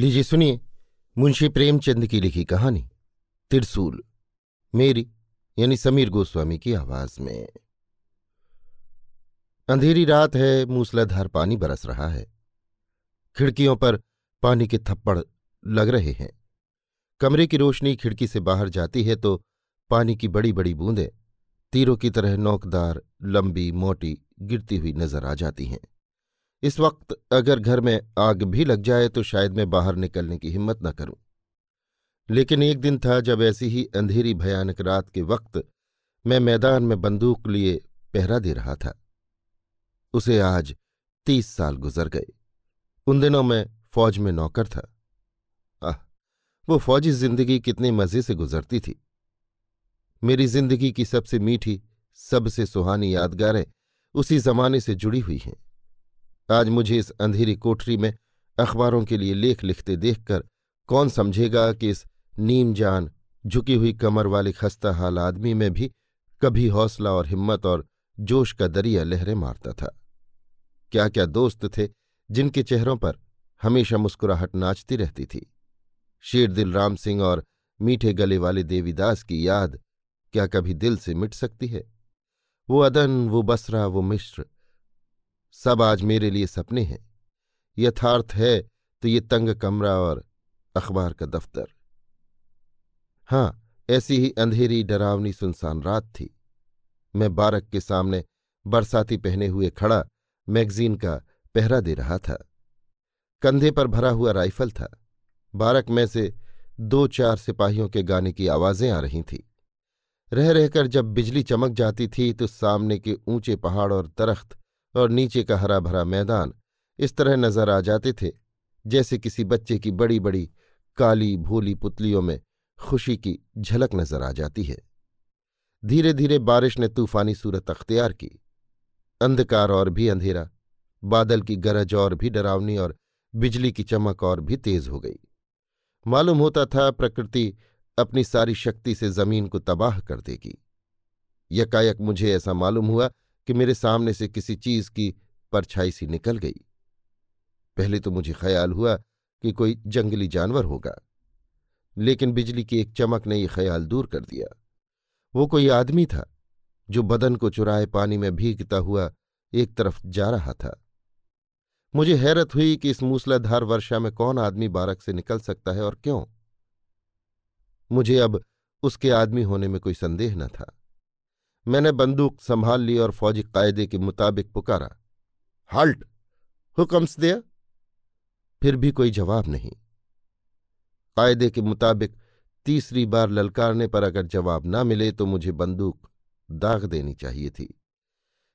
लीजिए, सुनिए। मुंशी प्रेमचंद की लिखी कहानी तिरसूल मेरी, यानी समीर गोस्वामी की आवाज़ में। अंधेरी रात है, मूसलाधार पानी बरस रहा है। खिड़कियों पर पानी के थप्पड़ लग रहे हैं। कमरे की रोशनी खिड़की से बाहर जाती है तो पानी की बड़ी बड़ी बूंदें तीरों की तरह नोकदार, लंबी, मोटी गिरती हुई नज़र आ जाती हैं। इस वक्त अगर घर में आग भी लग जाए तो शायद मैं बाहर निकलने की हिम्मत न करूँ। लेकिन एक दिन था जब ऐसी ही अंधेरी भयानक रात के वक्त मैं मैदान में बंदूक लिए पहरा दे रहा था। उसे आज तीस साल गुजर गए। उन दिनों मैं फौज में नौकर था। आह, वो फौजी ज़िंदगी कितने मज़े से गुजरती थी। मेरी ज़िंदगी की सबसे मीठी, सबसे सुहानी यादगारें उसी जमाने से जुड़ी हुई हैं। आज मुझे इस अंधेरी कोठरी में अखबारों के लिए लेख लिखते देखकर कौन समझेगा कि इस नीम जान झुकी हुई कमर वाले खस्ता हाल आदमी में भी कभी हौसला और हिम्मत और जोश का दरिया लहरें मारता था। क्या क्या दोस्त थे जिनके चेहरों पर हमेशा मुस्कुराहट नाचती रहती थी। शेरदिल राम सिंह और मीठे गले वाले देवीदास की याद क्या कभी दिल से मिट सकती है? वो अदन, वो बसरा, वो मिश्र सब आज मेरे लिए सपने हैं। यथार्थ है तो ये तंग कमरा और अखबार का दफ्तर। हाँ ऐसी ही अंधेरी डरावनी सुनसान रात थी। मैं बारक के सामने बरसाती पहने हुए खड़ा मैगजीन का पहरा दे रहा था। कंधे पर भरा हुआ राइफल था। बारक में से दो चार सिपाहियों के गाने की आवाज़ें आ रही थीं। रह रहकर जब बिजली चमक जाती थी तो सामने के ऊँचे पहाड़ और दरख्त और नीचे का हरा भरा मैदान इस तरह नज़र आ जाते थे, जैसे किसी बच्चे की बड़ी बड़ी काली भूली पुतलियों में खुशी की झलक नज़र आ जाती है। धीरे धीरे बारिश ने तूफानी सूरत अख्तियार की। अंधकार और भी अंधेरा, बादल की गरज और भी डरावनी और बिजली की चमक और भी तेज हो गई। मालूम होता था प्रकृति अपनी सारी शक्ति से ज़मीन को तबाह कर देगी। यकायक मुझे ऐसा मालूम हुआ कि मेरे सामने से किसी चीज़ की परछाई सी निकल गई। पहले तो मुझे ख्याल हुआ कि कोई जंगली जानवर होगा, लेकिन बिजली की एक चमक ने यह ख्याल दूर कर दिया। वो कोई आदमी था, जो बदन को चुराए पानी में भीगता हुआ एक तरफ़ जा रहा था। मुझे हैरत हुई कि इस मूसलाधार वर्षा में कौन आदमी बारक से निकल सकता है और क्यों? मुझे अब उसके आदमी होने में कोई संदेह न था। मैंने बंदूक संभाल ली और फौजी कायदे के मुताबिक पुकारा, हाल्ट हुकम्स दिया? फिर भी कोई जवाब नहीं। कायदे के मुताबिक तीसरी बार ललकारने पर अगर जवाब ना मिले तो मुझे बंदूक दाग देनी चाहिए थी।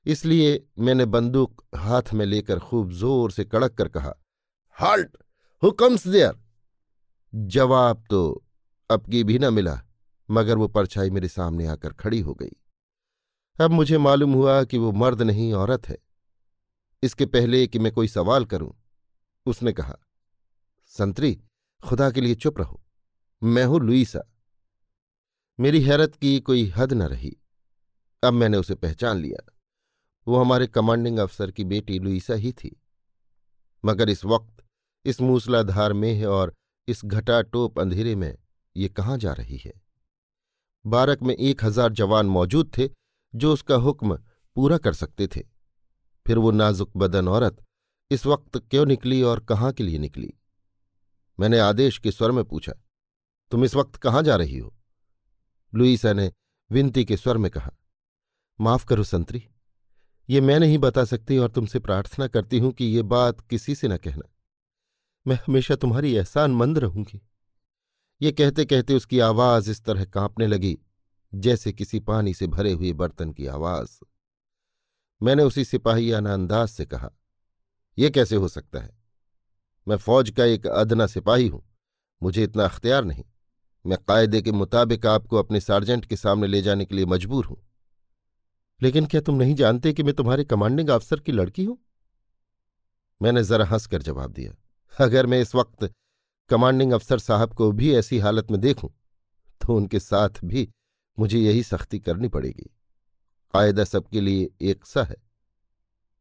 इसलिए मैंने बंदूक हाथ में लेकर खूब ज़ोर से कड़क कर कहा, हाल्ट हुकम्स देयर जवाब तो अब की भी न मिला, मगर वो परछाई मेरे सामने आकर खड़ी हो गई। अब मुझे मालूम हुआ कि वो मर्द नहीं, औरत है। इसके पहले कि मैं कोई सवाल करूँ, उसने कहा, संतरी, खुदा के लिए चुप रहो। मैं हूँ लुईसा। मेरी हैरत की कोई हद न रही। अब मैंने उसे पहचान लिया। वो हमारे कमांडिंग अफसर की बेटी लुईसा ही थी। मगर इस वक्त, इस मूसलाधार में और इस घटा टोप अंधेरे में ये कहाँ जा रही है? बारक में एक हज़ार जवान मौजूद थे जो उसका हुक्म पूरा कर सकते थे। फिर वो नाजुक बदन औरत इस वक्त क्यों निकली और कहाँ के लिए निकली? मैंने आदेश के स्वर में पूछा, तुम इस वक्त कहाँ जा रही हो? लुईसा ने विनती के स्वर में कहा, माफ़ करो संतरी, ये मैं नहीं बता सकती और तुमसे प्रार्थना करती हूँ कि ये बात किसी से न कहना। मैं हमेशा तुम्हारी एहसान मंद रहूँगी। ये कहते कहते उसकी आवाज़ इस तरह कांपने लगी जैसे किसी पानी से भरे हुए बर्तन की आवाज़। मैंने उसी सिपाहियाना अंदाज से कहा यह कैसे हो सकता है? मैं फौज का एक अदना सिपाही हूँ, मुझे इतना अख्तियार नहीं। मैं कायदे के मुताबिक आपको अपने सार्जेंट के सामने ले जाने के लिए मजबूर हूँ। लेकिन क्या तुम नहीं जानते कि मैं तुम्हारे कमांडिंग अफसर की लड़की हूँ? मैंने जरा हंसकर जवाब दिया, अगर मैं इस वक्त कमांडिंग अफसर साहब को भी ऐसी हालत में देखूँ तो उनके साथ भी मुझे यही सख्ती करनी पड़ेगी। कायदा सबके लिए एक सा है,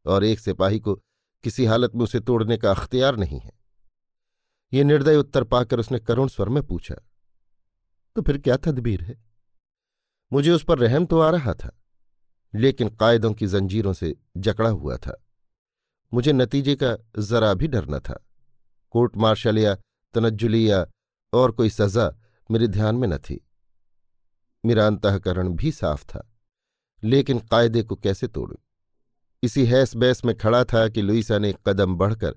और एक सिपाही को किसी हालत में उसे तोड़ने का अख्तियार नहीं है। ये निर्दय उत्तर पाकर उसने करुण स्वर में पूछा तो फिर क्या तदबीर है? मुझे उस पर रहम तो आ रहा था, लेकिन कायदों की जंजीरों से जकड़ा हुआ था। मुझे नतीजे का जरा भी डर न था। कोर्ट मार्शल या तनज्जुली या और कोई सजा मेरे ध्यान में न थी। मेरा अंतकरण भी साफ़ था। लेकिन कायदे को कैसे तोड़ूं? इसी हैस बैस में खड़ा था कि लुईसा ने कदम बढ़कर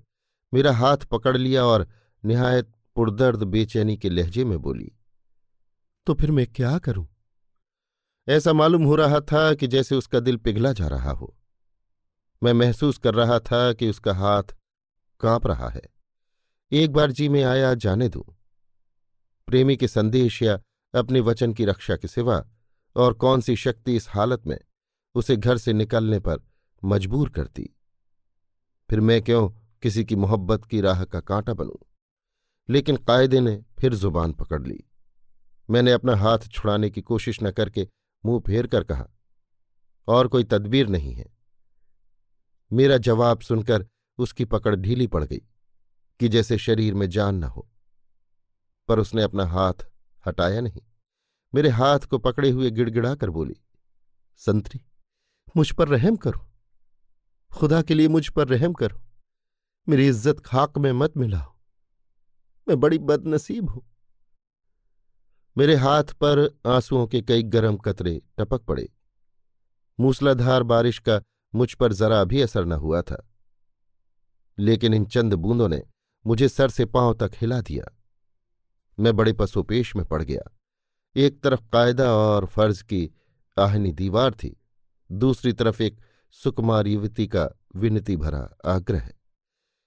मेरा हाथ पकड़ लिया और निहायत पुरदर्द बेचैनी के लहजे में बोली तो फिर मैं क्या करूँ? ऐसा मालूम हो रहा था कि जैसे उसका दिल पिघला जा रहा हो। मैं महसूस कर रहा था कि उसका हाथ काँप रहा है। एक बार जी में आया, जाने दूँ। प्रेमी के संदेश या अपने वचन की रक्षा के सिवा और कौन सी शक्ति इस हालत में उसे घर से निकलने पर मजबूर करती। फिर मैं क्यों किसी की मोहब्बत की राह का कांटा बनूं? लेकिन कायदे ने फिर ज़ुबान पकड़ ली। मैंने अपना हाथ छुड़ाने की कोशिश न करके मुँह फेर कर कहा, और कोई तदबीर नहीं है। मेरा जवाब सुनकर उसकी पकड़ ढीली पड़ गई कि जैसे शरीर में जान न हो। पर उसने अपना हाथ हटाया नहीं। मेरे हाथ को पकड़े हुए गिड़गिड़ा कर बोली, संतरी, मुझ पर रहम करो। खुदा के लिए मुझ पर रहम करो। मेरी इज़्ज़त खाक में मत मिलाओ। मैं बड़ी बदनसीब हूँ। मेरे हाथ पर आंसुओं के कई गर्म कतरे टपक पड़े। मूसलाधार बारिश का मुझ पर जरा भी असर न हुआ था। लेकिन इन चंद बूंदों ने मुझे सर से पाँव तक हिला दिया। मैं बड़े पशुपेश में पड़ गया। एक तरफ़ कायदा और फ़र्ज़ की आहनी दीवार थी, दूसरी तरफ़ एक सुकुमार युवती का विनती भरा आग्रह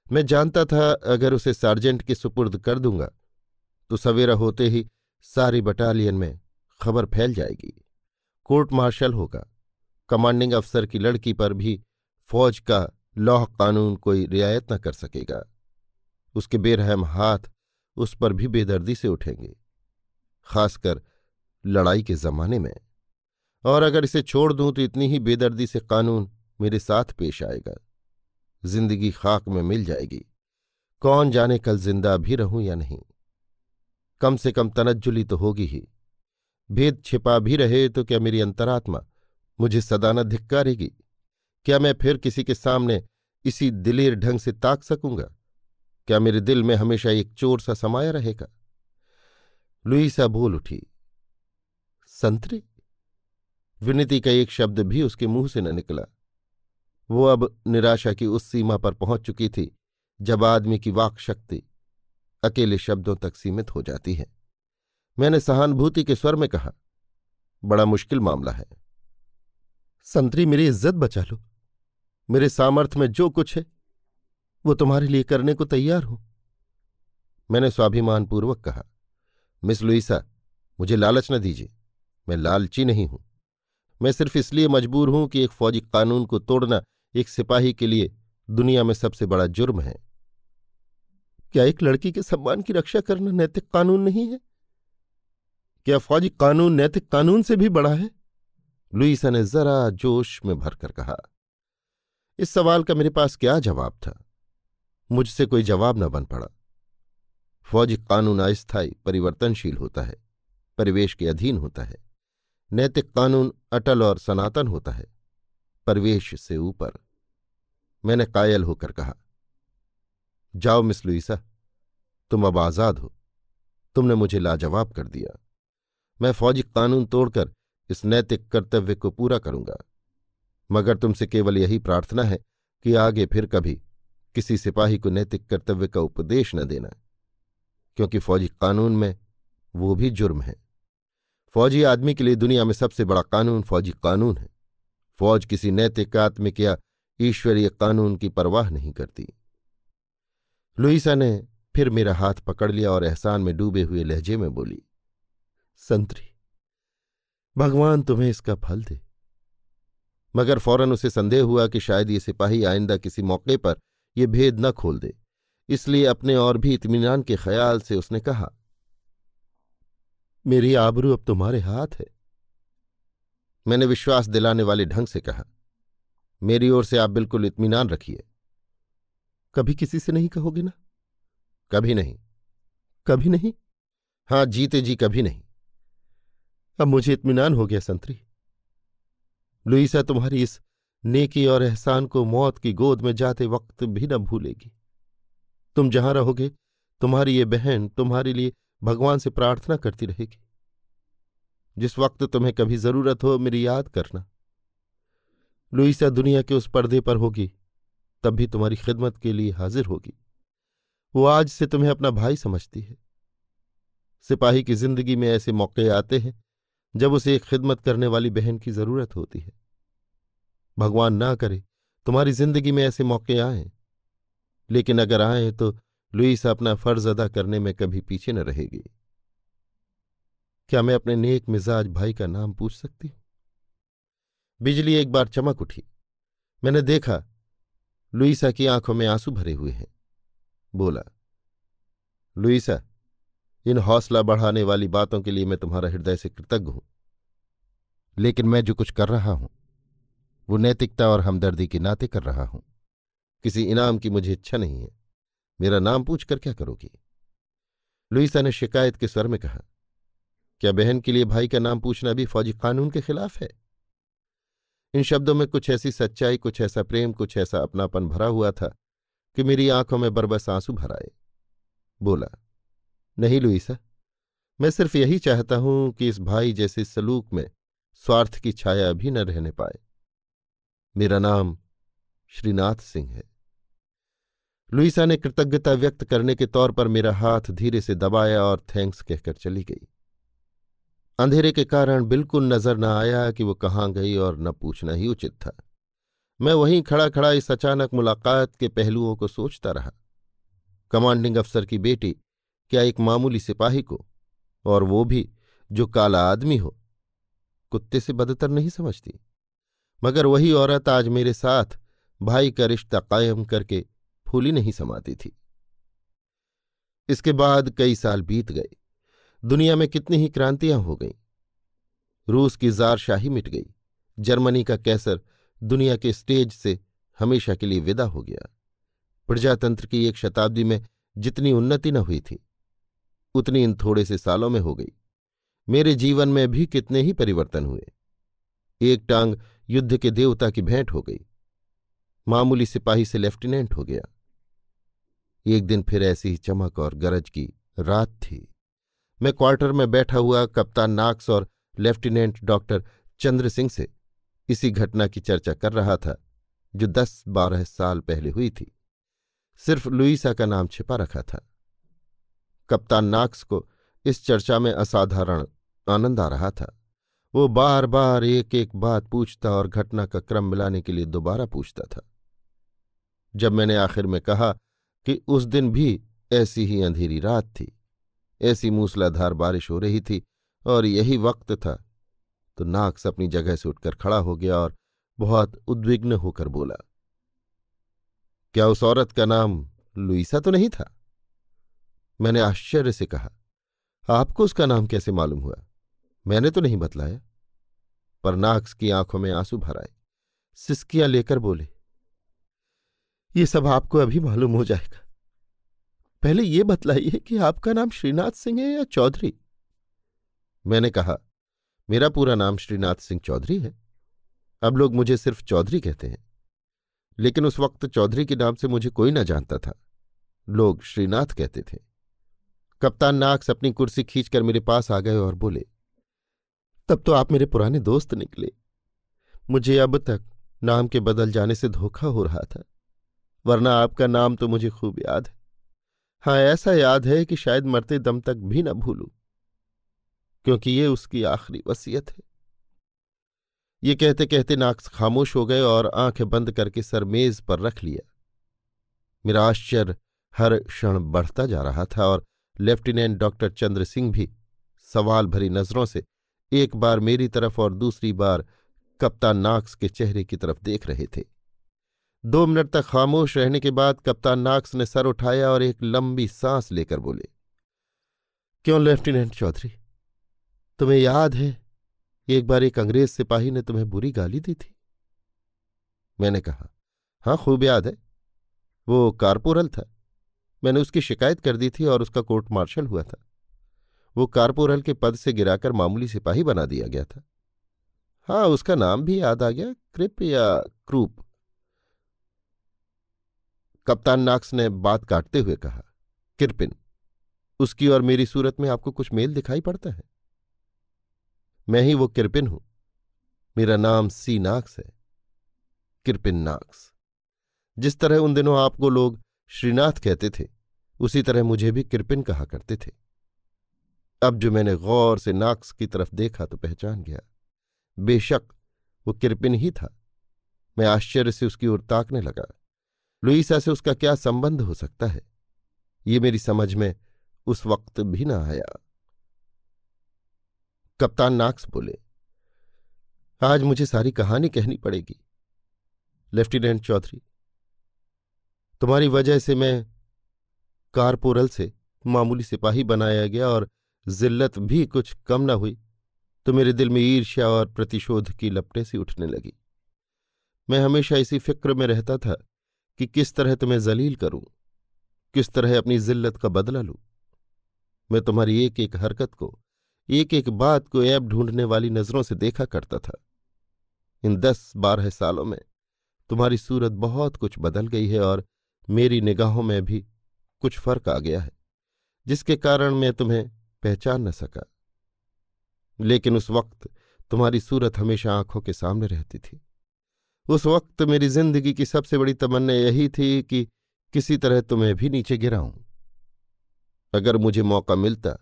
मैं जानता था, अगर उसे सार्जेंट के सुपुर्द कर दूँगा तो सवेरा होते ही सारी बटालियन में खबर फैल जाएगी। कोर्ट मार्शल होगा। कमांडिंग अफसर की लड़की पर भी फौज का लौह कानून कोई रियायत न कर सकेगा। उसके बेरहम हाथ उस पर भी बेदर्दी से उठेंगे, खासकर लड़ाई के जमाने में। और अगर इसे छोड़ दूँ तो इतनी ही बेदर्दी से कानून मेरे साथ पेश आएगा। ज़िंदगी खाक में मिल जाएगी। कौन जाने कल ज़िंदा भी रहूँ या नहीं? कम से कम तनज्जुली तो होगी ही। भेद छिपा भी रहे तो क्या मेरी अंतरात्मा मुझे सदा न धिक्कारेगी? क्या मैं फिर किसी के सामने इसी दिलेर ढंग से ताक सकूँगा? क्या मेरे दिल में हमेशा एक चोर सा समाया रहेगा? लुईसा बोल उठी, संतरी? विनती का एक शब्द भी उसके मुँह से न निकला। वो अब निराशा की उस सीमा पर पहुँच चुकी थी, जब आदमी की वाक शक्ति अकेले शब्दों तक सीमित हो जाती है। मैंने सहानुभूति के स्वर में कहा, बड़ा मुश्किल मामला है। संतरी, मेरी इज़्ज़त बचा लो। मेरे सामर्थ्य में जो कुछ है वो तुम्हारे लिए करने को तैयार हूँ। मैंने स्वाभिमानपूर्वक कहा, मिस लुईसा, मुझे लालच न दीजिए, मैं लालची नहीं हूँ। मैं सिर्फ़ इसलिए मजबूर हूँ कि एक फौजी कानून को तोड़ना एक सिपाही के लिए दुनिया में सबसे बड़ा जुर्म है। क्या एक लड़की के सम्मान की रक्षा करना नैतिक कानून नहीं है? क्या फौजी कानून नैतिक कानून से भी बड़ा है? लुईसा ने जरा जोश में भरकर कहा, इस सवाल का मेरे पास क्या जवाब था? मुझसे कोई जवाब न बन पड़ा। फौजी कानून अस्थायी परिवर्तनशील होता है, परिवेश के अधीन होता है, नैतिक कानून अटल और सनातन होता है, परवेश से ऊपर। मैंने कायल होकर कहा, जाओ मिस लुईसा, तुम अब आज़ाद हो, तुमने मुझे लाजवाब कर दिया। मैं फौजी कानून तोड़कर इस नैतिक कर्तव्य को पूरा करूँगा, मगर तुमसे केवल यही प्रार्थना है कि आगे फिर कभी किसी सिपाही को नैतिक कर्तव्य का उपदेश न देना, क्योंकि फौजी कानून में वो भी जुर्म है। फौजी आदमी के लिए दुनिया में सबसे बड़ा कानून फौजी कानून है। फौज किसी नैतिक, आत्मिक या ईश्वरीय कानून की परवाह नहीं करती। लुईसा ने फिर मेरा हाथ पकड़ लिया और एहसान में डूबे हुए लहजे में बोली, संतरी, भगवान तुम्हें इसका फल दे। मगर फ़ौरन उसे संदेह हुआ कि शायद ये सिपाही आइंदा किसी मौके पर यह भेद न खोल दे। इसलिए अपने और भी इत्मीनान के ख्याल से उसने कहा, मेरी आबरू अब तुम्हारे हाथ है। मैंने विश्वास दिलाने वाले ढंग से कहा, मेरी ओर से आप बिल्कुल इत्मीनान रखिए। कभी किसी से नहीं कहोगे ना? कभी नहीं। कभी नहीं? हाँ, जीते जी कभी नहीं। अब मुझे इत्मीनान हो गया, संतरी। लुईसा, तुम्हारी इस नेकी और एहसान को मौत की गोद में जाते वक्त भी न भूलेगी। तुम जहाँ रहोगे, तुम्हारी ये बहन तुम्हारे लिए भगवान से प्रार्थना करती रहेगी। जिस वक्त तुम्हें कभी ज़रूरत हो, मेरी याद करना। लुईसा दुनिया के उस पर्दे पर होगी, तब भी तुम्हारी खिदमत के लिए हाजिर होगी। वो आज से तुम्हें अपना भाई समझती है। सिपाही की ज़िंदगी में ऐसे मौके आते हैं, जब उसे एक खिदमत करने वाली बहन की ज़रूरत होती है। भगवान ना करे, तुम्हारी ज़िंदगी में ऐसे मौके आए। लेकिन अगर आए तो लुईस अपना फ़र्ज़ अदा करने में कभी पीछे न रहेगी। क्या मैं अपने नेक मिजाज भाई का नाम पूछ सकती हूँ? बिजली एक बार चमक उठी। मैंने देखा, लुईसा की आँखों में आँसू भरे हुए हैं। बोला, लुईसा, इन हौसला बढ़ाने वाली बातों के लिए मैं तुम्हारा हृदय से कृतज्ञ हूँ। लेकिन मैं जो कुछ कर रहा हूँ वो नैतिकता और हमदर्दी के नाते कर रहा हूँ। किसी इनाम की मुझे इच्छा नहीं है। मेरा नाम पूछकर क्या करोगी? लुईसा ने शिकायत के स्वर में कहा, क्या बहन के लिए भाई का नाम पूछना भी फौजी कानून के खिलाफ है? इन शब्दों में कुछ ऐसी सच्चाई, कुछ ऐसा प्रेम, कुछ ऐसा अपनापन भरा हुआ था कि मेरी आँखों में बरबस आँसू भर आए। बोला, नहीं लुईसा, मैं सिर्फ़ यही चाहता हूँ कि इस भाई जैसे सलूक में स्वार्थ की छाया भी न रहने पाए। मेरा नाम श्रीनाथ सिंह है। लुईसा ने कृतज्ञता व्यक्त करने के तौर पर मेरा हाथ धीरे से दबाया और थैंक्स कहकर चली गई। अंधेरे के कारण बिल्कुल नज़र न आया कि वो कहाँ गई और न पूछना ही उचित था। मैं वहीं खड़ा खड़ा इस अचानक मुलाकात के पहलुओं को सोचता रहा। कमांडिंग अफसर की बेटी क्या एक मामूली सिपाही को? और वो भी, जो काला आदमी हो, कुत्ते से बदतर नहीं समझती। मगर वही औरत आज मेरे साथ भाई का रिश्ता कायम करके फूली नहीं समाती थी। इसके बाद कई साल बीत गए। दुनिया में कितनी ही क्रांतियाँ हो गईं। रूस की जारशाही मिट गई। जर्मनी का कैसर दुनिया के स्टेज से हमेशा के लिए विदा हो गया। प्रजातंत्र की एक शताब्दी में जितनी उन्नति न हुई थी, उतनी इन थोड़े से सालों में हो गई। मेरे जीवन में भी कितने ही परिवर्तन हुए। एक टांग युद्ध के देवता की भेंट हो गई। मामूली सिपाही से लेफ्टिनेंट हो गया। एक दिन फिर ऐसी ही चमक और गरज की रात थी। मैं क्वार्टर में बैठा हुआ कप्तान नाक्स और लेफ्टिनेंट डॉक्टर चंद्र सिंह से इसी घटना की चर्चा कर रहा था, जो दस बारह साल पहले हुई थी। सिर्फ़ लुईसा का नाम छिपा रखा था। कप्तान नाक्स को इस चर्चा में असाधारण आनंद आ रहा था। वो बार बार एक एक बात पूछता और घटना का क्रम मिलाने के लिए दोबारा पूछता था। जब मैंने आखिर में कहा कि उस दिन भी ऐसी ही अंधेरी रात थी, ऐसी मूसलाधार बारिश हो रही थी और यही वक्त था तो नाक्स अपनी जगह से उठकर खड़ा हो गया और बहुत उद्विग्न होकर बोला, क्या उस औरत का नाम लुईसा तो नहीं था? मैंने आश्चर्य से कहा, आपको उसका नाम कैसे मालूम हुआ? मैंने तो नहीं बतलाया। पर नाक्स की आँखों में आँसू भर आए। सिस्कियाँ लेकर बोले, ये सब आपको अभी मालूम हो जाएगा। पहले ये बतलाइए कि आपका नाम श्रीनाथ सिंह है या चौधरी? मैंने कहा, मेरा पूरा नाम श्रीनाथ सिंह चौधरी है। अब लोग मुझे सिर्फ़ चौधरी कहते हैं। लेकिन उस वक्त चौधरी के नाम से मुझे कोई ना जानता था। लोग श्रीनाथ कहते थे। कप्तान नाक्स अपनी कुर्सी खींचकर मेरे पास आ गए और बोले तब तो आप मेरे पुराने दोस्त निकले। मुझे अब तक नाम के बदल जाने से धोखा हो रहा था, वरना आपका नाम तो मुझे खूब याद है। हाँ ऐसा याद है कि शायद मरते दम तक भी न भूलूं, क्योंकि ये उसकी आखिरी वसीयत है। ये कहते कहते नाक्स खामोश हो गए और आँखें बंद करके सर मेज पर रख लिया। मेरा आश्चर्य हर क्षण बढ़ता जा रहा था और लेफ्टिनेंट डॉक्टर चंद्र सिंह भी सवाल भरी नज़रों से एक बार मेरी तरफ़ और दूसरी बार कप्तान नाक्स के चेहरे की तरफ़ देख रहे थे। दो मिनट तक खामोश रहने के बाद कप्तान नाक्स ने सर उठाया और एक लंबी सांस लेकर बोले, क्यों, लेफ्टिनेंट चौधरी? तुम्हें याद है, एक बार एक अंग्रेज़ सिपाही ने तुम्हें बुरी गाली दी थी? मैंने कहा हाँ खूब याद है। वो कारपोरल था। मैंने उसकी शिकायत कर दी थी और उसका कोर्ट मार्शल हुआ था। वो कारपोरल के पद से गिराकर मामूली सिपाही बना दिया गया था। हाँ उसका नाम भी याद आ गया क्रिप या क्रूप। कप्तान नाक्स ने बात काटते हुए कहा, किरपिन, उसकी और मेरी सूरत में आपको कुछ मेल दिखाई पड़ता है? मैं ही वो किरपिन हूँ। मेरा नाम सी नाक्स है। किरपिन नाक्स। जिस तरह उन दिनों आपको लोग श्रीनाथ कहते थे, उसी तरह मुझे भी किरपिन कहा करते थे। अब जो मैंने गौर से नाक्स की तरफ़ देखा तो पहचान गया। बेशक वो किरपिन ही था। मैं आश्चर्य से उसकी ओर ताकने लगा। लुईसा से उसका क्या संबंध हो सकता है? ये मेरी समझ में उस वक्त भी ना आया। कप्तान नाक्स बोले, आज मुझे सारी कहानी कहनी पड़ेगी, लेफ्टिनेंट चौधरी। तुम्हारी वजह से मैं कारपोरल से मामूली सिपाही बनाया गया और जिल्लत भी कुछ कम न हुई तो मेरे दिल में ईर्ष्या और प्रतिशोध की लपटें सी उठने लगी। मैं हमेशा इसी फ़िक्र में रहता था कि किस तरह तुम्हें जलील करूँ, किस तरह अपनी जिल्लत का बदला लूँ। मैं तुम्हारी एक एक हरकत को एक एक बात को ऐप ढूँढने वाली नज़रों से देखा करता था। इन दस बारह सालों में तुम्हारी सूरत बहुत कुछ बदल गई है और मेरी निगाहों में भी कुछ फ़र्क आ गया है, जिसके कारण मैं तुम्हें पहचान न सका। लेकिन उस वक्त तुम्हारी सूरत हमेशा आँखों के सामने रहती थी। उस वक्त मेरी ज़िंदगी की सबसे बड़ी तमन्ना यही थी कि किसी तरह तुम्हें भी नीचे गिराऊं। अगर मुझे मौका मिलता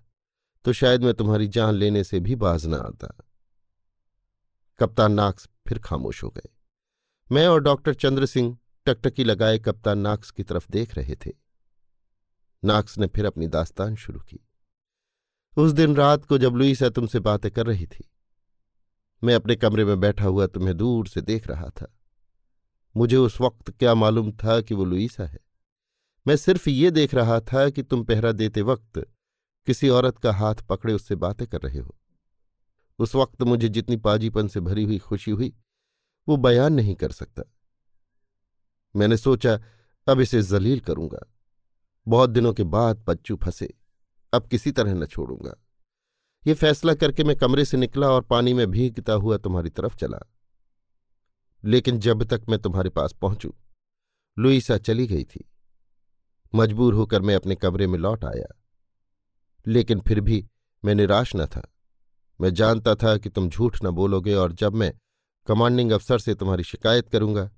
तो शायद मैं तुम्हारी जान लेने से भी बाज न आता। कप्तान नाक्स फिर खामोश हो गए। मैं और डॉक्टर चंद्र सिंह टकटकी लगाए कप्तान नाक्स की तरफ़ देख रहे थे। नाक्स ने फिर अपनी दास्तान शुरू की। उस दिन रात को जब लुईसा तुमसे बातें कर रही थी, मैं अपने कमरे में बैठा हुआ तुम्हें दूर से देख रहा था। मुझे उस वक्त क्या मालूम था कि वो लुईसा है? मैं सिर्फ़ ये देख रहा था कि तुम पहरा देते वक्त किसी औरत का हाथ पकड़े उससे बातें कर रहे हो। उस वक्त मुझे जितनी पाजीपन से भरी हुई खुशी हुई, वो बयान नहीं कर सकता। मैंने सोचा, अब इसे जलील करूँगा। बहुत दिनों के बाद बच्चू फंसे। अब किसी तरह न छोड़ूँगा। ये फैसला करके मैं कमरे से निकला और पानी में भीगता हुआ तुम्हारी तरफ़ चला। लेकिन जब तक मैं तुम्हारे पास पहुंचू, लुईसा चली गई थी। मजबूर होकर मैं अपने कमरे में लौट आया। लेकिन फिर भी मैं निराश न था। मैं जानता था कि तुम झूठ न बोलोगे और जब मैं कमांडिंग अफसर से तुम्हारी शिकायत करूँगा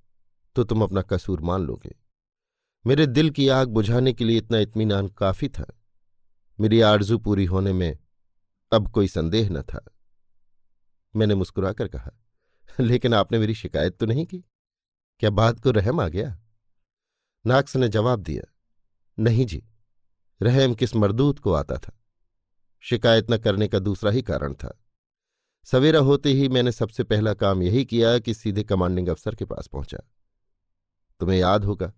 तो तुम अपना कसूर मान लोगे। मेरे दिल की आग बुझाने के लिए इतना इत्मीनान काफ़ी था। मेरी आरज़ू पूरी होने में अब कोई संदेह न था। मैंने मुस्कुराकर कहा, लेकिन आपने मेरी शिकायत तो नहीं की? क्या बात को रहम आ गया? नाक्स ने जवाब दिया, नहीं जी, रहम किस मरदूत को आता था। शिकायत न करने का दूसरा ही कारण था। सवेरा होते ही मैंने सबसे पहला काम यही किया कि सीधे कमांडिंग अफसर के पास पहुँचा। तुम्हें याद होगा,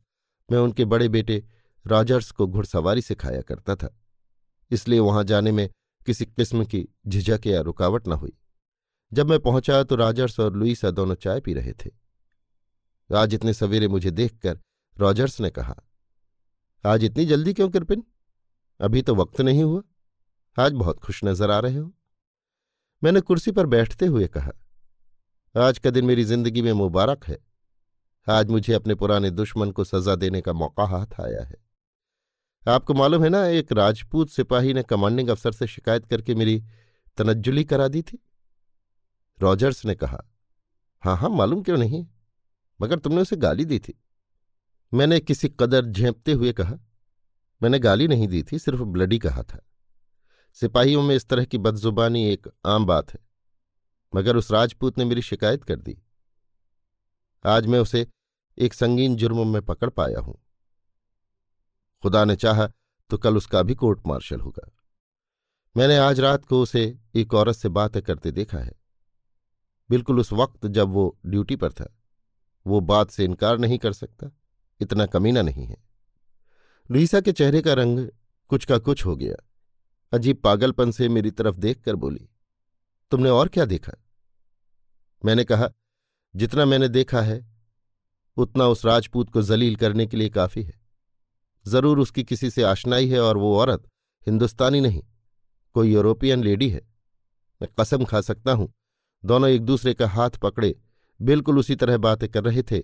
मैं उनके बड़े बेटे रॉजर्स को घुड़सवारी सिखाया करता था। इसलिए वहाँ जाने में किसी किस्म की झिझक या रुकावट न हुई। जब मैं पहुँचा तो राजर्स और लुईसा दोनों चाय पी रहे थे। आज इतने सवेरे मुझे देखकर रॉजर्स ने कहा, आज इतनी जल्दी क्यों कृपिन अभी तो वक्त नहीं हुआ। आज बहुत खुश नज़र आ रहे हो। मैंने कुर्सी पर बैठते हुए कहा, आज का दिन मेरी ज़िंदगी में मुबारक है। आज मुझे अपने पुराने दुश्मन को सजा देने का मौका हाथ आया है। आपको मालूम है ना, एक राजपूत सिपाही ने कमांडिंग अफसर से शिकायत करके मेरी तनज्जुली करा दी थी? रॉजर्स ने कहा हाँ हाँ मालूम क्यों नहीं? मगर तुमने उसे गाली दी थी। मैंने किसी कदर झेंपते हुए कहा, मैंने गाली नहीं दी थी, सिर्फ़ ब्लडी कहा था। सिपाहियों में इस तरह की बदजुबानी एक आम बात है, मगर उस राजपूत ने मेरी शिकायत कर दी। आज मैं उसे एक संगीन जुर्म में पकड़ पाया हूँ। खुदा ने चाहा तो कल उसका भी कोर्ट मार्शल होगा। मैंने आज रात को उसे एक औरत से बातें करते देखा है। बिल्कुल उस वक्त जब वो ड्यूटी पर था, वो बात से इनकार नहीं कर सकता, इतना कमीना नहीं है। लुईसा के चेहरे का रंग कुछ का कुछ हो गया। अजीब पागलपन से मेरी तरफ़ देखकर बोली, तुमने और क्या देखा? मैंने कहा, जितना मैंने देखा है, उतना उस राजपूत को जलील करने के लिए काफ़ी है। ज़रूर उसकी किसी से आशनाई है और वो औरत हिंदुस्तानी नहीं, कोई यूरोपियन लेडी है। मैं कसम खा सकता हूँ। दोनों एक दूसरे का हाथ पकड़े, बिल्कुल उसी तरह बातें कर रहे थे,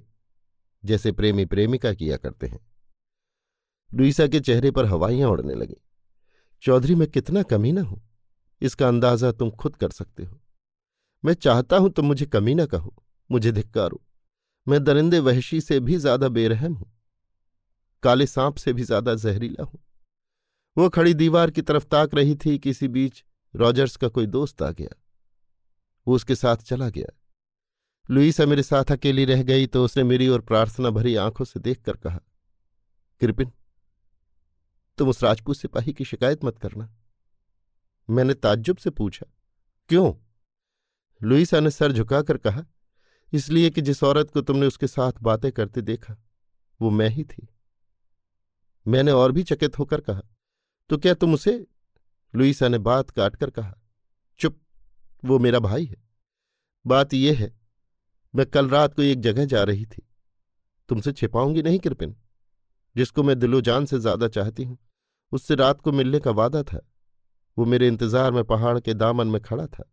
जैसे प्रेमी प्रेमिका किया करते हैं। लुईसा के चेहरे पर हवाइयाँ उड़ने लगी। चौधरी, मैं कितना कमीना हूँ। इसका अंदाज़ा तुम खुद कर सकते हो। मैं चाहता हूँ तुम मुझे कमी न कहो, मुझे धिक्कारो। मैं दरिंदे वहशी से भी ज़्यादा बेरहम हूँ। काले सांप से भी ज़्यादा जहरीला हूँ। वो खड़ी दीवार की तरफ़ ताक रही थी किसी बीच रॉजर्स का कोई दोस्त आ गया। वो उसके साथ चला गया। लुईसा मेरे साथ अकेली रह गई तो उसने मेरी ओर प्रार्थना भरी आँखों से देखकर कहा कृपिन तुम उस राजपूत सिपाही की शिकायत मत करना। मैंने ताज्जुब से पूछा, क्यों? लुईसा ने सर झुकाकर कहा, इसलिए कि जिस औरत को तुमने उसके साथ बातें करते देखा, वो मैं ही थी। मैंने और भी चकित होकर कहा तो क्या तुम उसे? लुईसा ने बात काटकर कहा, चुप, वो मेरा भाई है। बात यह है, मैं कल रात को एक जगह जा रही थी। तुमसे छिपाऊँगी नहीं कृपिन जिसको मैं दिलो जान से ज़्यादा चाहती हूँ, उससे रात को मिलने का वादा था। वो मेरे इंतज़ार में पहाड़ के दामन में खड़ा था।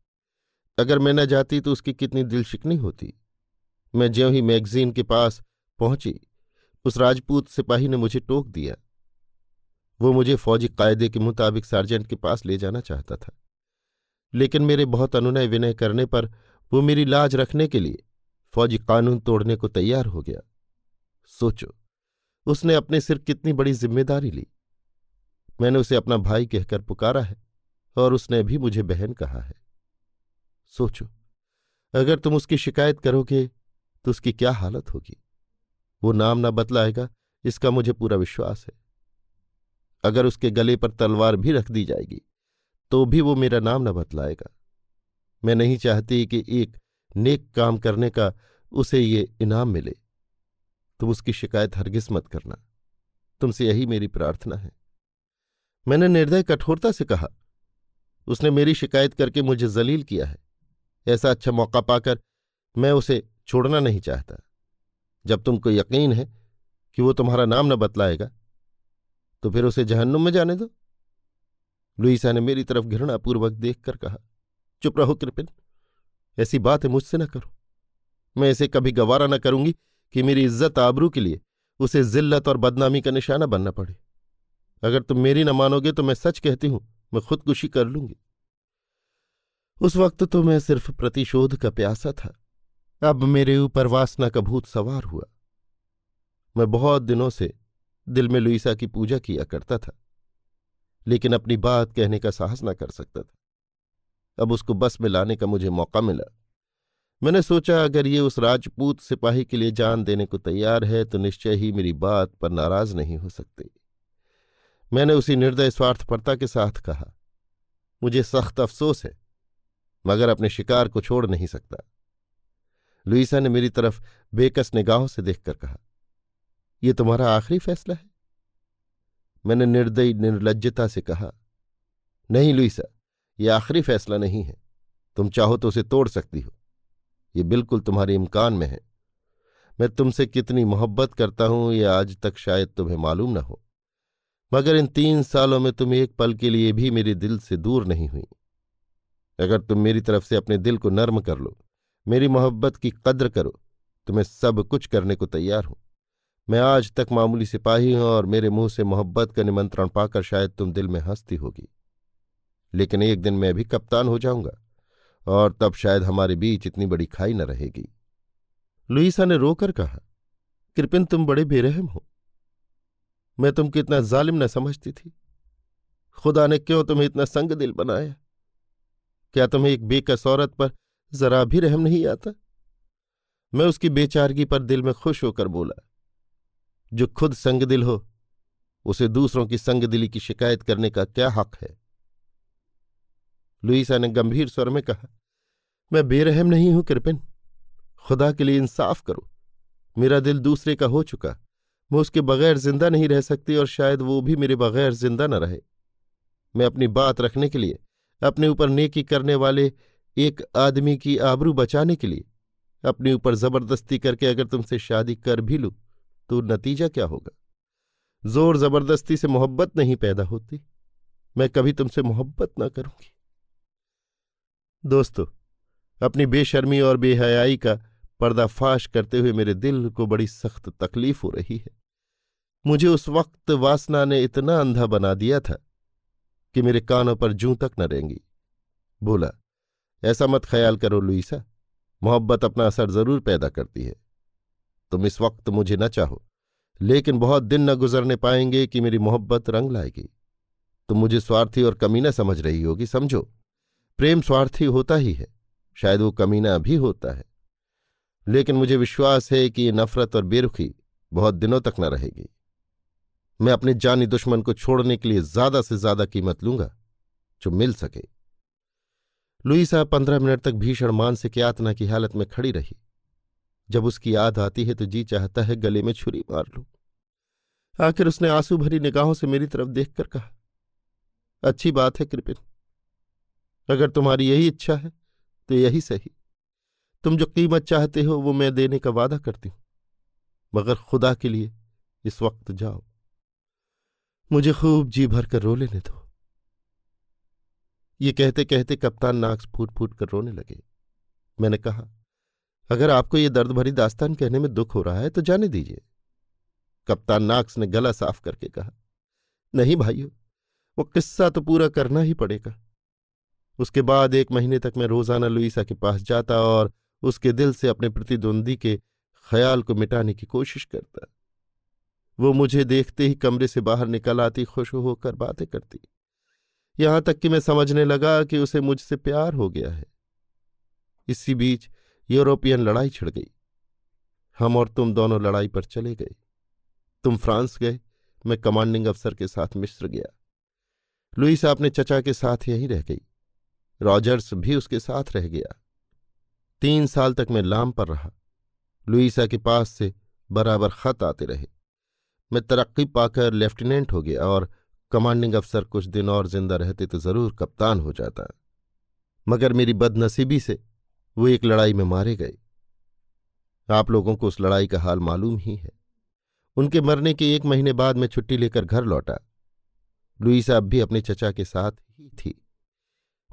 अगर मैं न जाती तो उसकी कितनी दिल शिकनी होती। मैं ज्यों ही मैगजीन के पास पहुँची, उस राजपूत सिपाही ने मुझे टोक दिया। वो मुझे फौजी कायदे के मुताबिक सार्जेंट के पास ले जाना चाहता था। लेकिन मेरे बहुत अनुनय विनय करने पर वो मेरी लाज रखने के लिए फौजी कानून तोड़ने को तैयार हो गया। सोचो, उसने अपने सिर कितनी बड़ी ज़िम्मेदारी ली। मैंने उसे अपना भाई कहकर पुकारा है और उसने भी मुझे बहन कहा है। सोचो, अगर तुम उसकी शिकायत करोगे तो उसकी क्या हालत होगी? वो नाम ना बतलाएगा, इसका मुझे पूरा विश्वास है। अगर उसके गले पर तलवार भी रख दी जाएगी तो भी वो मेरा नाम न बतलाएगा। मैं नहीं चाहती कि एक नेक काम करने का उसे ये इनाम मिले। तुम उसकी शिकायत हरगिज मत करना। तुमसे यही मेरी प्रार्थना है। मैंने निर्दय कठोरता से कहा, उसने मेरी शिकायत करके मुझे जलील किया है। ऐसा अच्छा मौका पाकर मैं उसे छोड़ना नहीं चाहता। जब तुमको यकीन है कि वो तुम्हारा नाम न बतलाएगा तो फिर उसे जहन्नुम में जाने दो। लुईसा ने मेरी तरफ़ घृणापूर्वक देखकर कहा, चुप रहो कृपिन ऐसी बात मुझसे न करो। मैं इसे कभी गवारा न करूँगी कि मेरी इज़्ज़त आबरू के लिए उसे जिल्लत और बदनामी का निशाना बनना पड़े। अगर तुम मेरी न मानोगे तो मैं सच कहती हूँ, मैं खुदकुशी कर लूँगी। उस वक्त तो मैं सिर्फ़ प्रतिशोध का प्यासा था। अब मेरे ऊपर वासना का भूत सवार हुआ। मैं बहुत दिनों से दिल में लुईसा की पूजा किया करता था, लेकिन अपनी बात कहने का साहस न कर सकता था। अब उसको बस में लाने का मुझे मौका मिला। मैंने सोचा, अगर ये उस राजपूत सिपाही के लिए जान देने को तैयार है तो निश्चय ही मेरी बात पर नाराज़ नहीं हो सकती। मैंने उसी निर्दय स्वार्थपरता के साथ कहा, मुझे सख्त अफसोस है, मगर अपने शिकार को छोड़ नहीं सकता। लुईसा ने मेरी तरफ़ बेकस निगाहों से देखकर कहा यह तुम्हारा आखिरी फैसला है? मैंने निर्दयी निर्लजता से कहा, नहीं, लुईसा यह आखिरी फैसला नहीं है। तुम चाहो तो उसे तोड़ सकती हो। ये बिल्कुल तुम्हारे इम्कान में है। मैं तुमसे कितनी मोहब्बत करता हूँ यह आज तक शायद तुम्हें मालूम न हो। मगर इन तीन सालों में तुम एक पल के लिए भी मेरे दिल से दूर नहीं हुई। अगर तुम मेरी तरफ़ से अपने दिल को नर्म कर लो, मेरी मोहब्बत की कद्र करो तो मैं सब कुछ करने को तैयार हूँ। मैं आज तक मामूली सिपाही हूँ और मेरे मुँह से मोहब्बत का निमंत्रण पाकर शायद तुम दिल में हंसती होगी। लेकिन एक दिन मैं भी कप्तान हो जाऊँगा और तब शायद हमारे बीच इतनी बड़ी खाई न रहेगी। लुईसा ने रोकर कहा कृपिन तुम बड़े बेरहम हो। मैं तुमको इतना जालिम न समझती थी। खुदा ने क्यों तुम्हें इतना संग दिल बनाया? क्या तुम्हें एक बेकस औरत पर जरा भी रहम नहीं आता? मैं उसकी बेचारगी पर दिल में खुश होकर बोला जो खुद संगदिल हो, उसे दूसरों की संगदिली की शिकायत करने का क्या हक है? लुईसा ने गंभीर स्वर में कहा, मैं बेरहम नहीं हूँ कृपिन खुदा के लिए इंसाफ करो। मेरा दिल दूसरे का हो चुका। मैं उसके बगैर ज़िंदा नहीं रह सकती और शायद वो भी मेरे बगैर ज़िंदा न रहे। मैं अपनी बात रखने के लिए, अपने ऊपर नेकी करने वाले एक आदमी की आबरू बचाने के लिए, अपने ऊपर ज़बरदस्ती करके अगर तुमसे शादी कर भी लूँ तो नतीजा क्या होगा? ज़ोर ज़बरदस्ती से मोहब्बत नहीं पैदा होती। मैं कभी तुमसे मोहब्बत ना करूँगी। दोस्तों, अपनी बेशर्मी और बेहयाई का पर्दाफाश करते हुए मेरे दिल को बड़ी सख्त तकलीफ़ हो रही है। मुझे उस वक्त वासना ने इतना अंधा बना दिया था कि मेरे कानों पर जूं तक न रहेंगी बोला, ऐसा मत ख्याल करो लुईसा, मोहब्बत अपना असर ज़रूर पैदा करती है। तुम इस वक्त मुझे न चाहो, लेकिन बहुत दिन न गुजरने पाएँगे कि मेरी मोहब्बत रंग लाएगी। तुम मुझे स्वार्थी और कमीना समझ रही होगी, समझो। प्रेम स्वार्थी होता ही है, शायद वो कमीना भी होता है। लेकिन मुझे विश्वास है कि ये नफरत और बेरुखी बहुत दिनों तक न रहेगी। मैं अपने जानी दुश्मन को छोड़ने के लिए ज़्यादा से ज़्यादा कीमत लूँगा, जो मिल सके। लुईसा पंद्रह मिनट तक भीषण मानसिक यातना की हालत में खड़ी रही। जब उसकी याद आती है तो जी चाहता है गले में छुरी मार लू। आखिर उसने आँसू भरी निगाहों से मेरी तरफ़ देखकर कहा, अच्छी बात है कृपिन, अगर तुम्हारी यही इच्छा है तो यही सही। तुम जो कीमत चाहते हो वो मैं देने का वादा करती हूँ, मगर खुदा के लिए इस वक्त जाओ। मुझे खूब जी भर कर रो लेने दो। ये कहते कहते कप्तान नाक्स फूट फूट कर रोने लगे। मैंने कहा अगर आपको ये दर्द भरी दास्तान कहने में दुख हो रहा है तो जाने दीजिए। कप्तान नाक्स ने गला साफ़ करके कहा, नहीं भाइयों, वो किस्सा तो पूरा करना ही पड़ेगा। उसके बाद एक महीने तक मैं रोज़ाना लुईसा के पास जाता और उसके दिल से अपने प्रतिद्वंदी के ख्याल को मिटाने की कोशिश करता। वो मुझे देखते ही कमरे से बाहर निकल आती, खुश होकर बातें करती। यहाँ तक कि मैं समझने लगा कि उसे मुझसे प्यार हो गया है। इसी बीच यूरोपियन लड़ाई छिड़ गई। हम और तुम दोनों लड़ाई पर चले गए। तुम फ्रांस गए, मैं कमांडिंग अफसर के साथ मिस्र गया। लुईसा अपने चचा के साथ यहीं रह गई। रॉजर्स भी उसके साथ रह गया। तीन साल तक मैं लाम पर रहा। लुईसा के पास से बराबर खत आते रहे। मैं तरक्की पाकर लेफ्टिनेंट हो गया और कमांडिंग अफसर कुछ दिन और ज़िंदा रहते तो ज़रूर कप्तान हो जाता। मगर मेरी बदनसीबी से वो एक लड़ाई में मारे गए। आप लोगों को उस लड़ाई का हाल मालूम ही है। उनके मरने के एक महीने बाद मैं छुट्टी लेकर घर लौटा। लुईसा अब भी अपने चचा के साथ ही थी।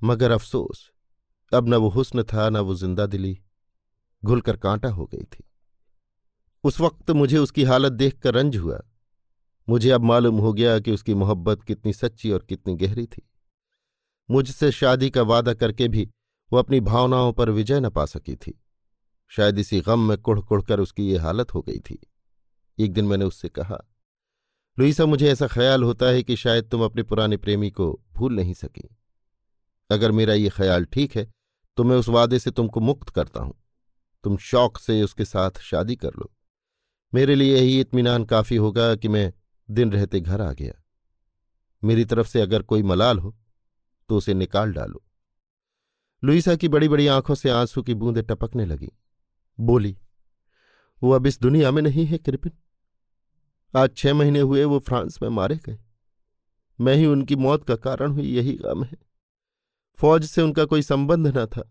मगर अफसोस, अब न वो हुस्न था, न वो ज़िंदा दिली, घुलकर कांटा हो गई थी। उस वक्त मुझे उसकी हालत देखकर रंज हुआ। मुझे अब मालूम हो गया कि उसकी मोहब्बत कितनी सच्ची और कितनी गहरी थी। मुझसे शादी का वादा करके भी वो अपनी भावनाओं पर विजय न पा सकी थी। शायद इसी गम में कुड़ कुड़ कर उसकी ये हालत हो गई थी। एक दिन मैंने उससे कहा, लुईसा, मुझे ऐसा ख्याल होता है कि शायद तुम अपने पुराने प्रेमी को भूल नहीं सकी। अगर मेरा ये ख्याल ठीक है तो मैं उस वादे से तुमको मुक्त करता हूँ। तुम शौक से उसके साथ शादी कर लो। मेरे लिए यही इत्मीनान काफ़ी होगा कि मैं दिन रहते घर आ गया। मेरी तरफ़ से अगर कोई मलाल हो तो उसे निकाल डालो। लुईसा की बड़ी बड़ी आँखों से आँसू की बूंदें टपकने लगी। बोली, वो अब इस दुनिया में नहीं है कृपिन आज छह महीने हुए वो फ्रांस में मारे गए। मैं ही उनकी मौत का कारण हुई यही गम है। फौज से उनका कोई संबंध न था।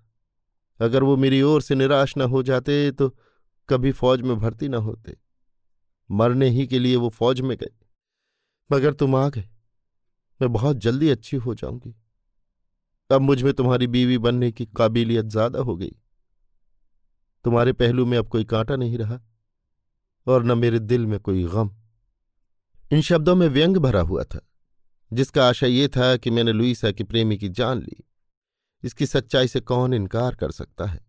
अगर वो मेरी ओर से निराश न हो जाते तो कभी फौज में भर्ती न होते। मरने ही के लिए वो फौज में गए। मगर तुम आ गए। मैं बहुत जल्दी अच्छी हो जाऊँगी। अब मुझमें तुम्हारी बीवी बनने की काबिलियत ज़्यादा हो गई। तुम्हारे पहलू में अब कोई कांटा नहीं रहा, और न मेरे दिल में कोई गम। इन शब्दों में व्यंग भरा हुआ था, जिसका आशा ये था कि मैंने लुईसा की प्रेमी की जान ली। इसकी सच्चाई से कौन इनकार कर सकता है?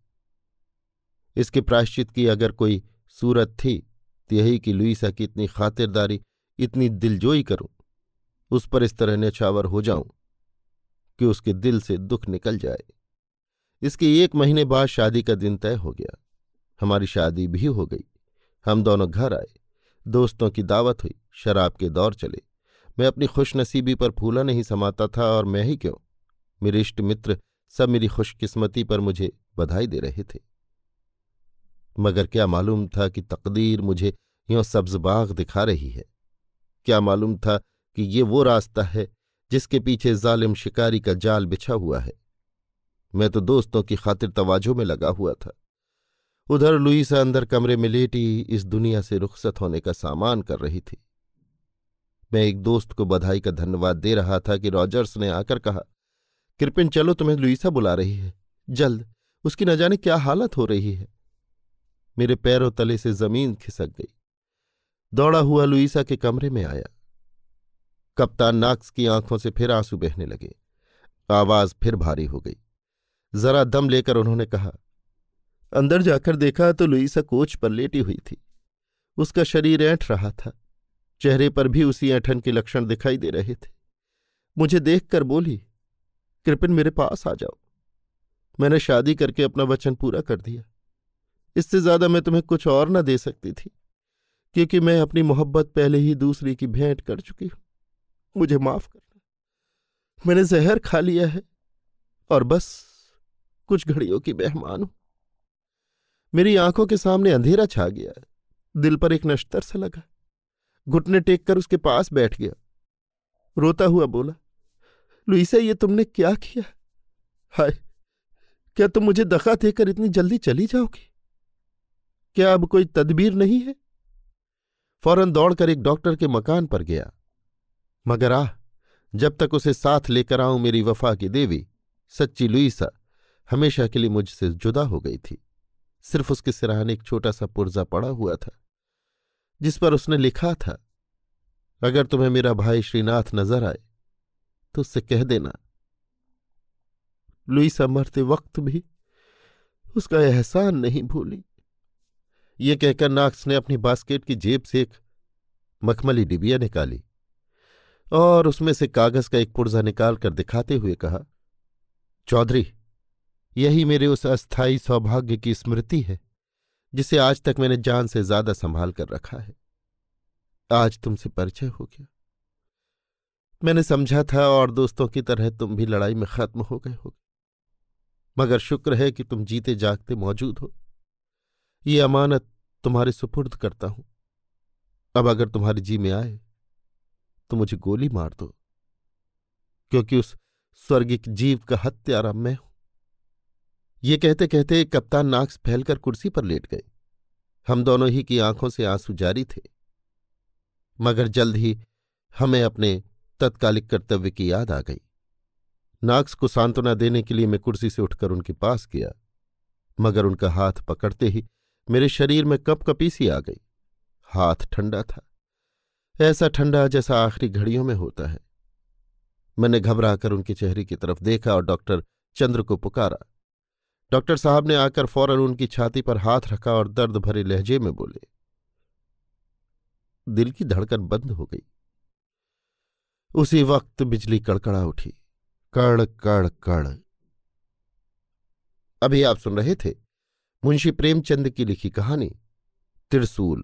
इसके प्रायश्चित की अगर कोई सूरत थी तो यही कि लुईसा की इतनी खातिरदारी, इतनी दिलजोई करूँ, उस पर इस तरह नछावर हो जाऊँ। कि उसके दिल से दुख निकल जाए। इसके एक महीने बाद शादी का दिन तय हो गया। हमारी शादी भी हो गई। हम दोनों घर आए। दोस्तों की दावत हुई। शराब के दौर चले। मैं अपनी खुशनसीबी पर फूला नहीं समाता था और मैं ही क्यों? मेरे इष्ट मित्र सब मेरी खुशकिस्मती पर मुझे बधाई दे रहे थे। मगर क्या मालूम था कि तकदीर मुझे यों सब्जबाग दिखा रही है? क्या मालूम था कि ये वो रास्ता है जिसके पीछे जालिम शिकारी का जाल बिछा हुआ है। मैं तो दोस्तों की खातिर तवाजों में लगा हुआ था। उधर लुईसा अंदर कमरे में लेटी, इस दुनिया से रुखसत होने का सामान कर रही थी। मैं एक दोस्त को बधाई का धन्यवाद दे रहा था कि रॉजर्स ने आकर कहा, कृपिन, चलो तुम्हें लुईसा बुला रही है। जल्द, उसकी न जाने क्या हालत हो रही है। मेरे पैरों तले से ज़मीन खिसक गई। दौड़ा हुआ लुईसा के कमरे में आया। कप्तान नाक्स की आँखों से फिर आँसू बहने लगे। आवाज़ फिर भारी हो गई। जरा दम लेकर उन्होंने कहा, अंदर जाकर देखा तो लुईसा कोच पर लेटी हुई थी। उसका शरीर ऐंठ रहा था। चेहरे पर भी उसी ऐठन के लक्षण दिखाई दे रहे थे। मुझे देखकर बोली, कृपिन मेरे पास आ जाओ। मैंने शादी करके अपना वचन पूरा कर दिया। इससे ज़्यादा मैं तुम्हें कुछ और न दे सकती थी, क्योंकि मैं अपनी मोहब्बत पहले ही दूसरी की भेंट कर चुकी हूँ। मुझे माफ़ करना। मैंने जहर खा लिया है और बस कुछ घड़ियों की मेहमान हूँ। मेरी आँखों के सामने अंधेरा छा गया दिल पर एक नश्तर सा लगा। घुटने टेक कर उसके पास बैठ गया। रोता हुआ बोला, लुईसा, ये तुमने क्या किया? हाय, क्या तुम मुझे दखा देकर इतनी जल्दी चली जाओगी? क्या अब कोई तदबीर नहीं है? फ़ौरन दौड़कर एक डॉक्टर के मकान पर गया। मगर आह, जब तक उसे साथ लेकर आऊँ मेरी वफा की देवी, सच्ची लुईसा हमेशा के लिए मुझसे जुदा हो गई थी। सिर्फ़ उसके सिराने एक छोटा सा पुर्जा पड़ा हुआ था, जिस पर उसने लिखा था, अगर तुम्हें मेरा भाई श्रीनाथ नज़र आए तो उससे कह देना। लुईसा मरते वक्त भी उसका एहसान नहीं भूली। ये कहकर नाक्स ने अपनी बास्केट की जेब से एक मखमली डिबिया निकाली। और उसमें से कागज़ का एक पुर्जा निकालकर दिखाते हुए कहा, चौधरी, यही मेरे उस अस्थाई सौभाग्य की स्मृति है, जिसे आज तक मैंने जान से ज़्यादा संभाल कर रखा है। आज तुमसे परिचय हो गया। मैंने समझा था और दोस्तों की तरह तुम भी लड़ाई में खत्म हो गए होगे। मगर शुक्र है कि तुम जीते जागते मौजूद हो। ये अमानत तुम्हारे सुपुर्द करता हूँ। अब अगर तुम्हारे जी में आए तो मुझे गोली मार दो, क्योंकि उस स्वर्गिक जीव का हत्यारा मैं हूँ। ये कहते कहते कप्तान नाक्स फैलकर कुर्सी पर लेट गए। हम दोनों ही की आँखों से आँसू जारी थे। मगर जल्द ही हमें अपने तत्कालिक कर्तव्य की याद आ गई। नाक्स को सांत्वना देने के लिए मैं कुर्सी से उठकर उनके पास गया, मगर उनका हाथ पकड़ते ही मेरे शरीर में कप कपी सी आ गई। हाथ ठंडा था। ऐसा ठंडा जैसा आखिरी घड़ियों में होता है। मैंने घबराकर उनके चेहरे की तरफ़ देखा और डॉक्टर चंद्र को पुकारा। डॉक्टर साहब ने आकर फ़ौरन उनकी छाती पर हाथ रखा और दर्द भरे लहजे में बोले, दिल की धड़कन बंद हो गई। उसी वक्त बिजली कड़कड़ा उठी। कड़ कड़ कड़ अभी आप सुन रहे थे मुंशी प्रेमचंद की लिखी कहानी त्रिशूल